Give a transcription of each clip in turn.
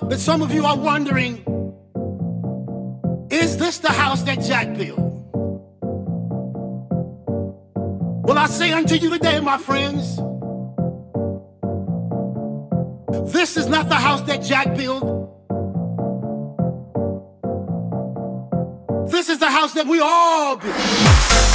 But some of you are wondering is this the house that Jack built? Well, I say unto you today, my friends, this is not the house that Jack built. This is the house that we all built.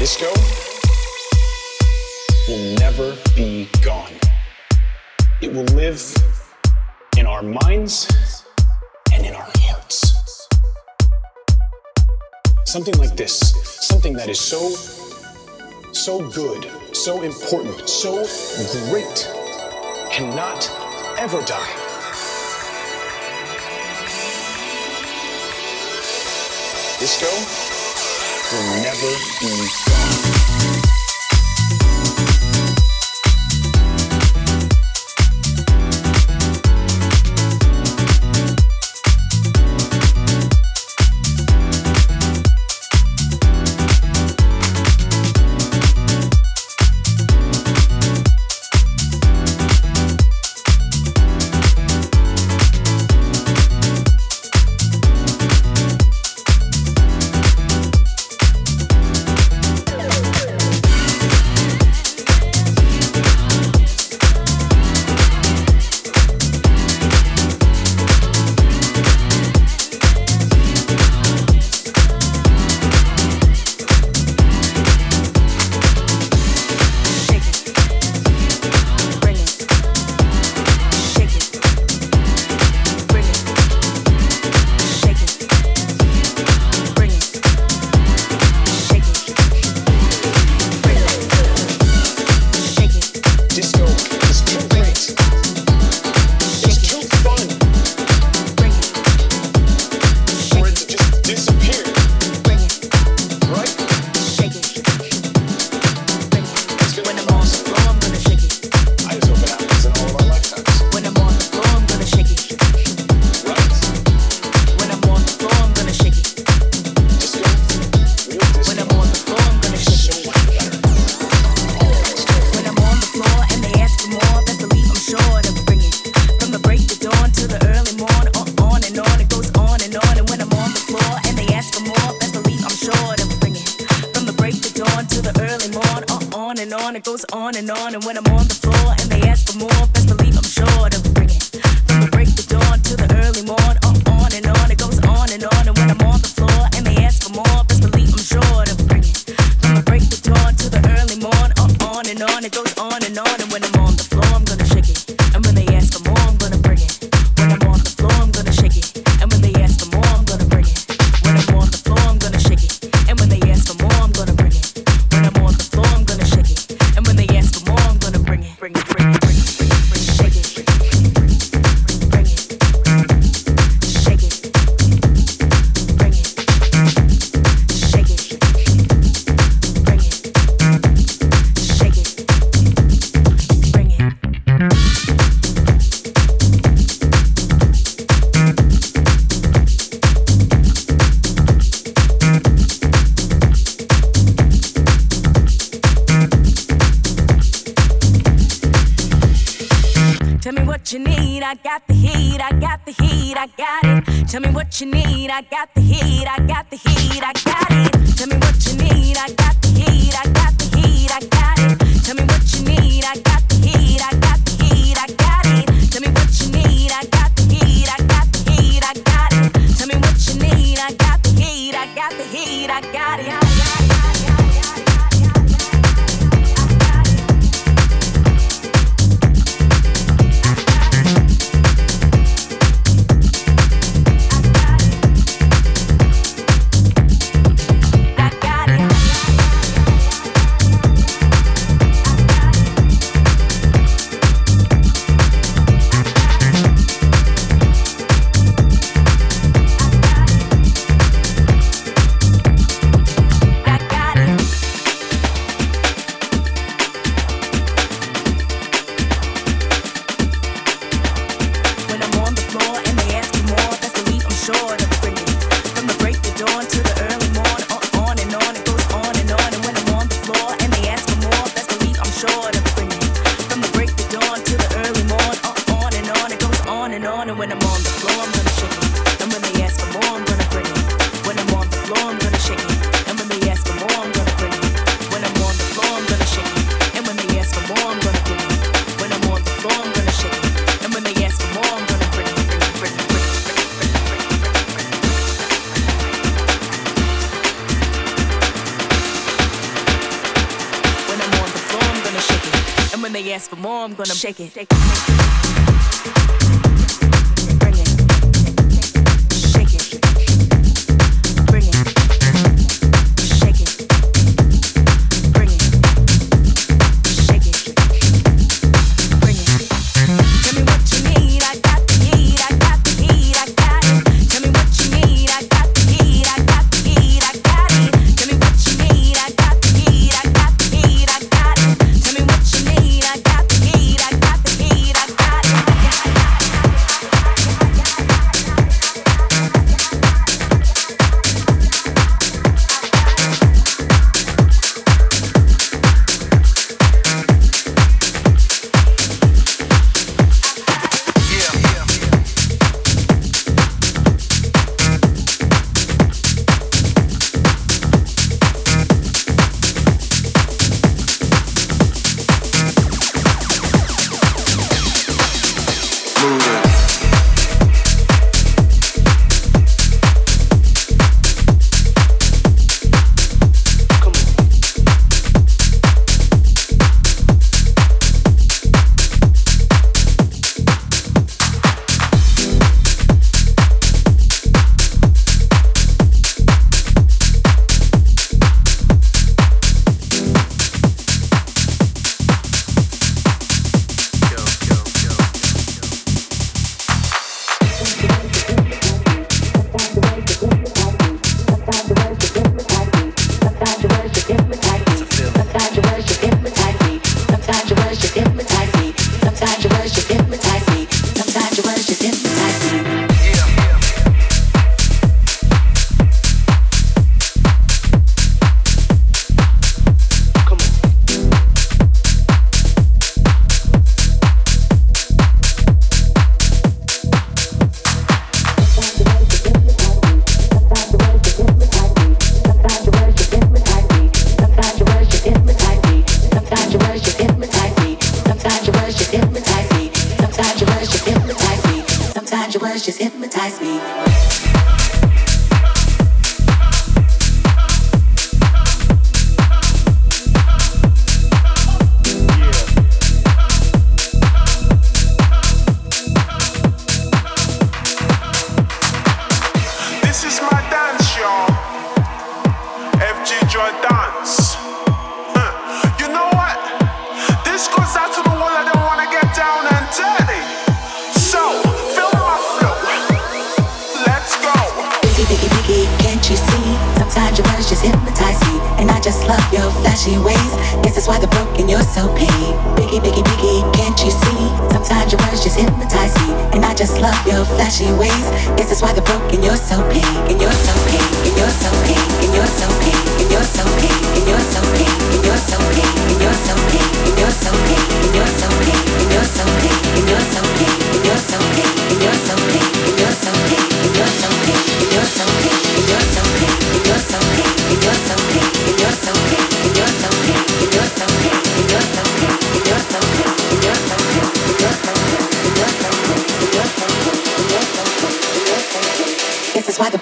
Disco will never be gone. It will live in our minds and in our hearts. Something like this, something that is so, so good, so important, so great, cannot ever die. Disco will never be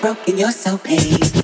Sometimes you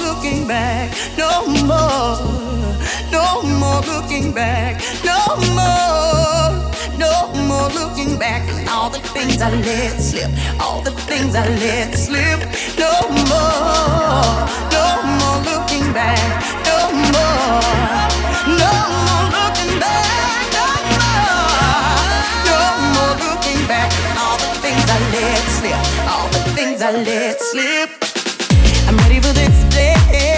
looking back, no more, no more looking back, no more, no more looking back. All the things I let slip, all the things I let slip, no more, no more looking back, no more, no more looking back, no more, no more looking back. All the things I let slip, all the things I let slip. I'm ready for this day.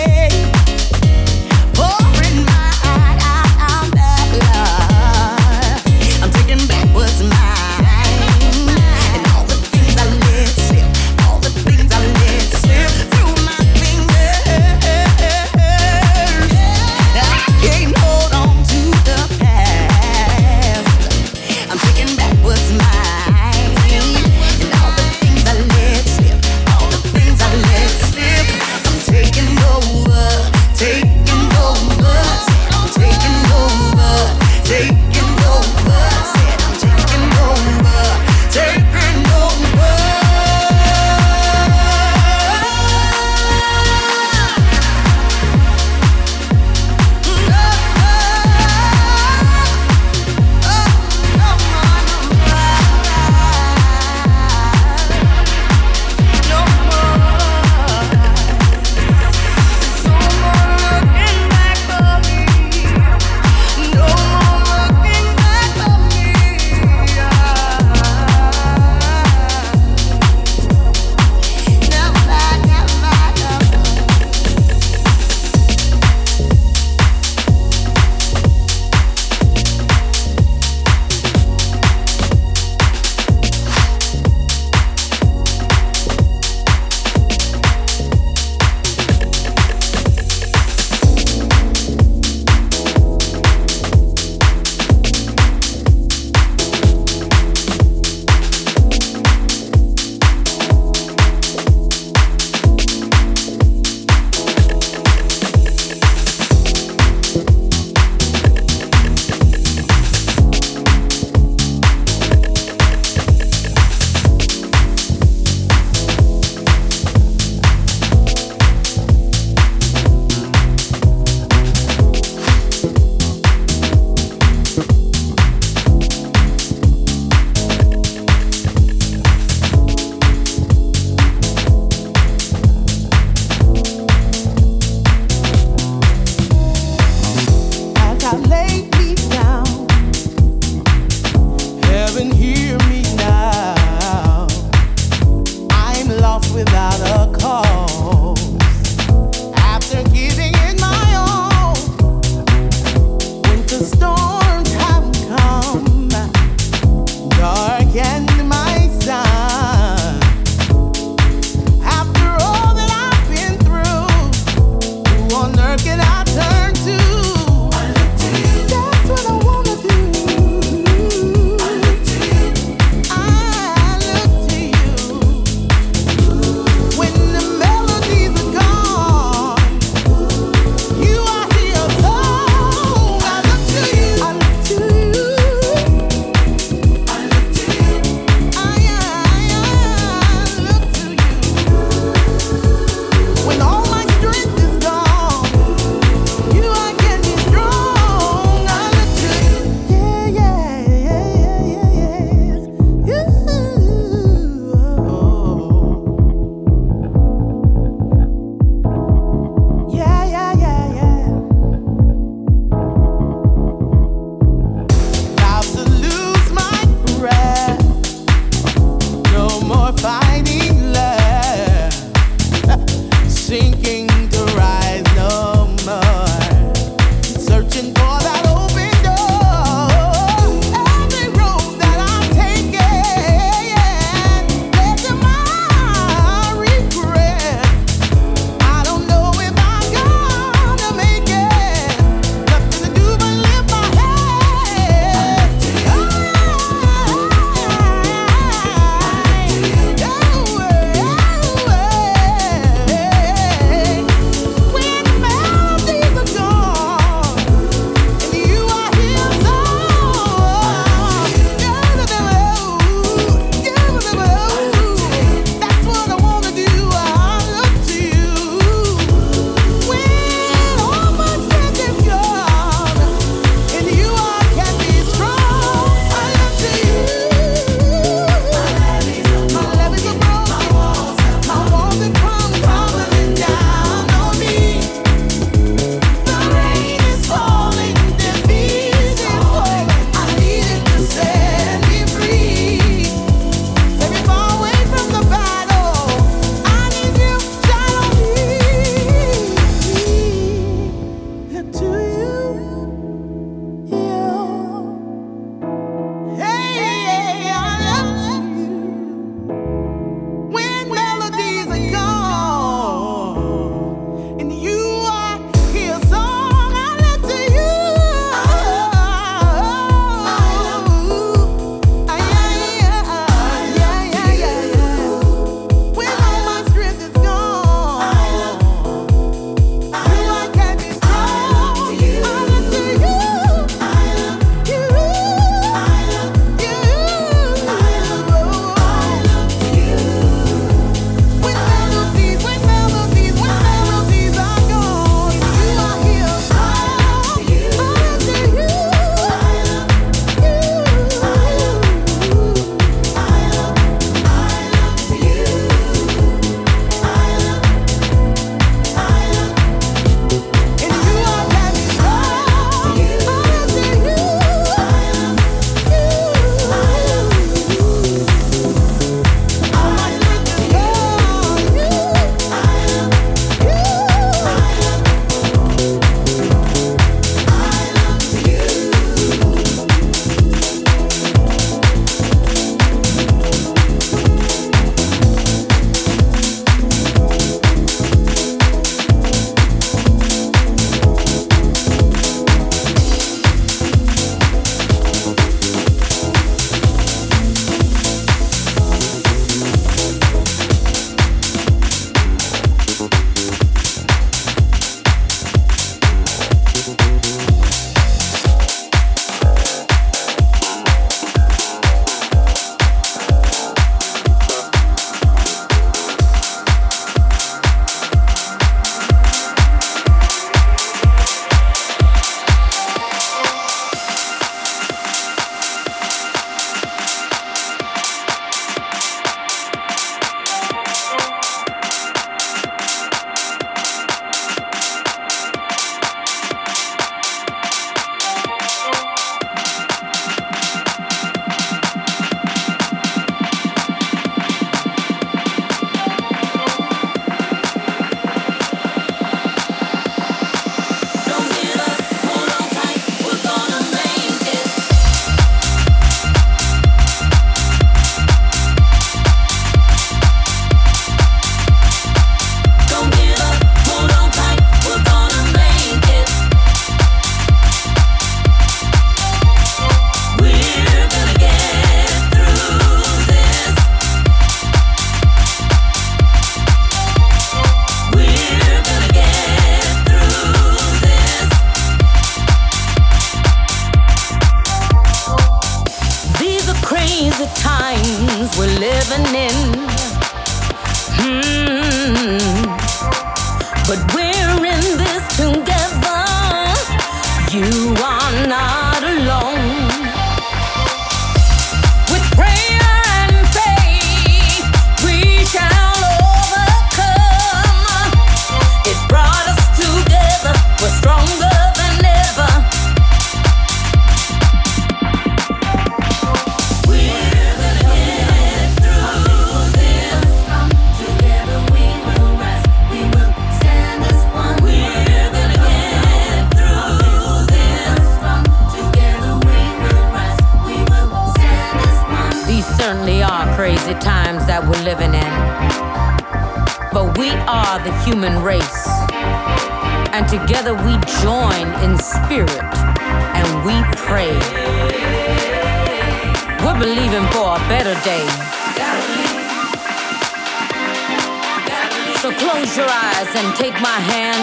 and take my hand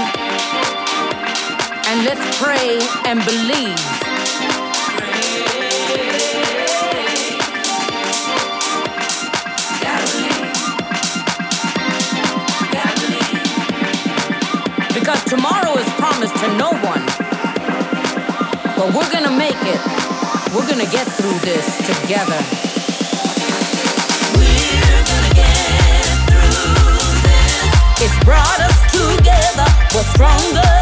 and let's pray and believe. Because tomorrow is promised to no one. But we're gonna make it. We're gonna get through this together. stronger.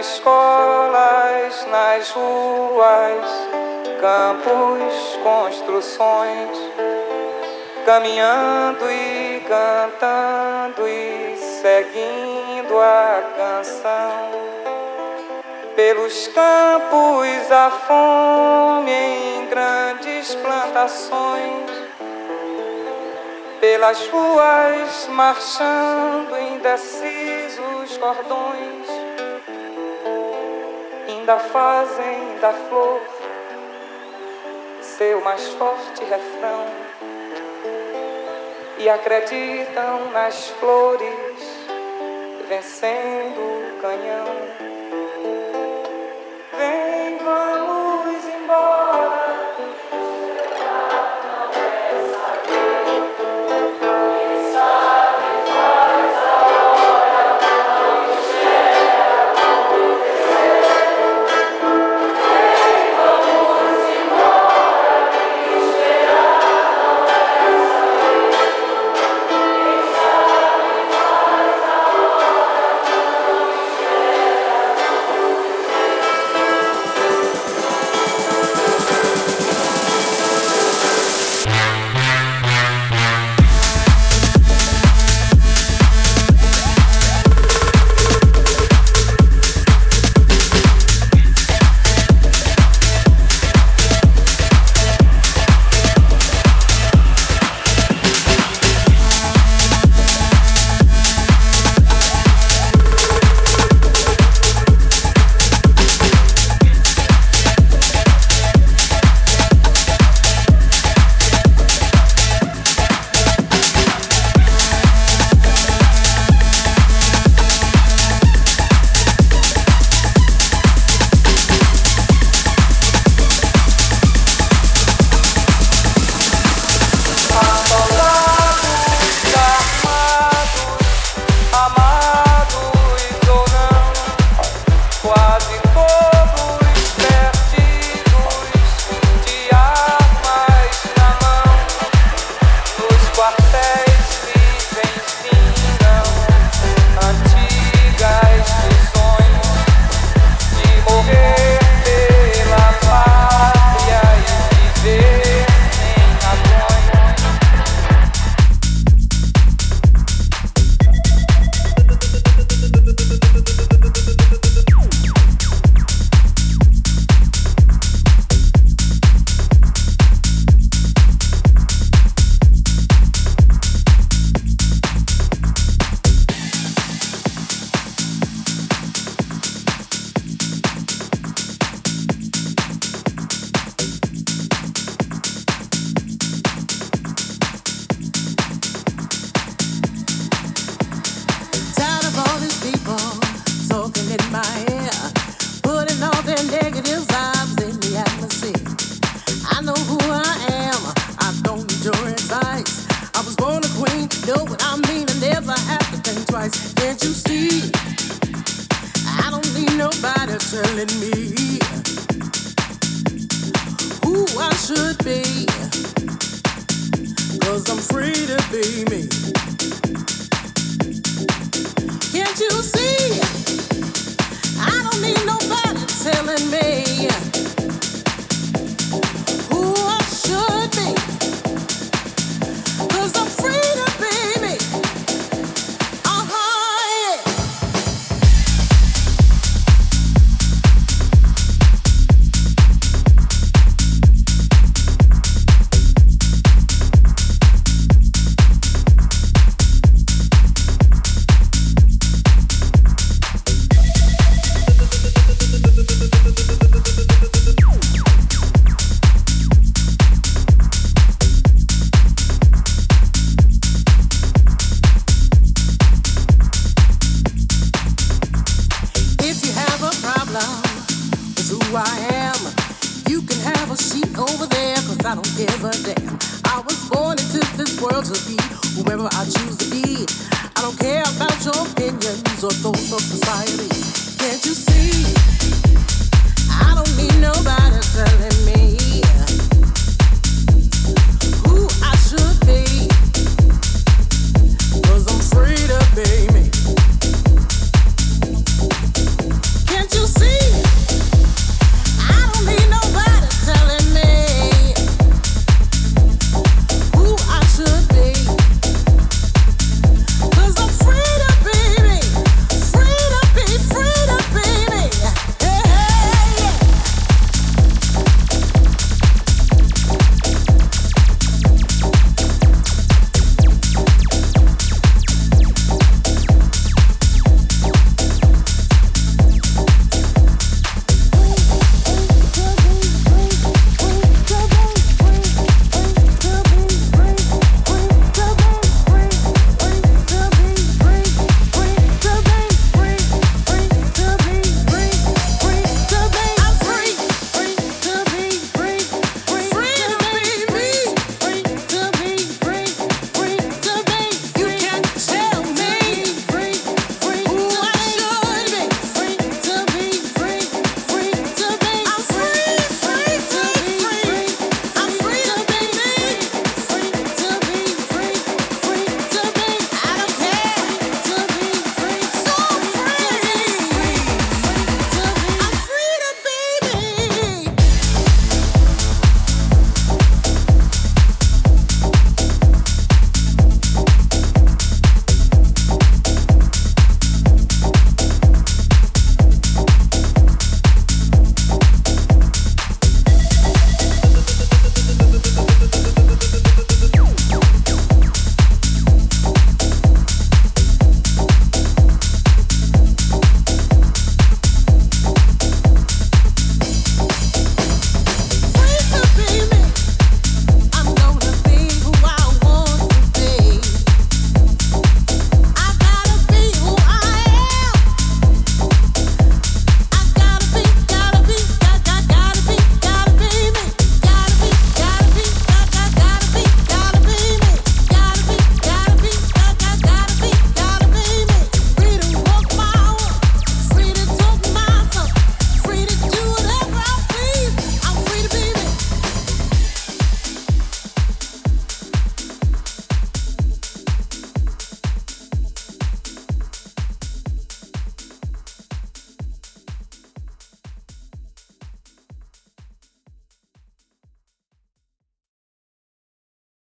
Escolas, nas ruas, campos, construções, caminhando e cantando e seguindo a canção. Pelos campos a fome em grandes plantações, pelas ruas marchando indecisos cordões, ainda fazem da flor seu mais forte refrão e acreditam nas flores vencendo o canhão. Vem, vamos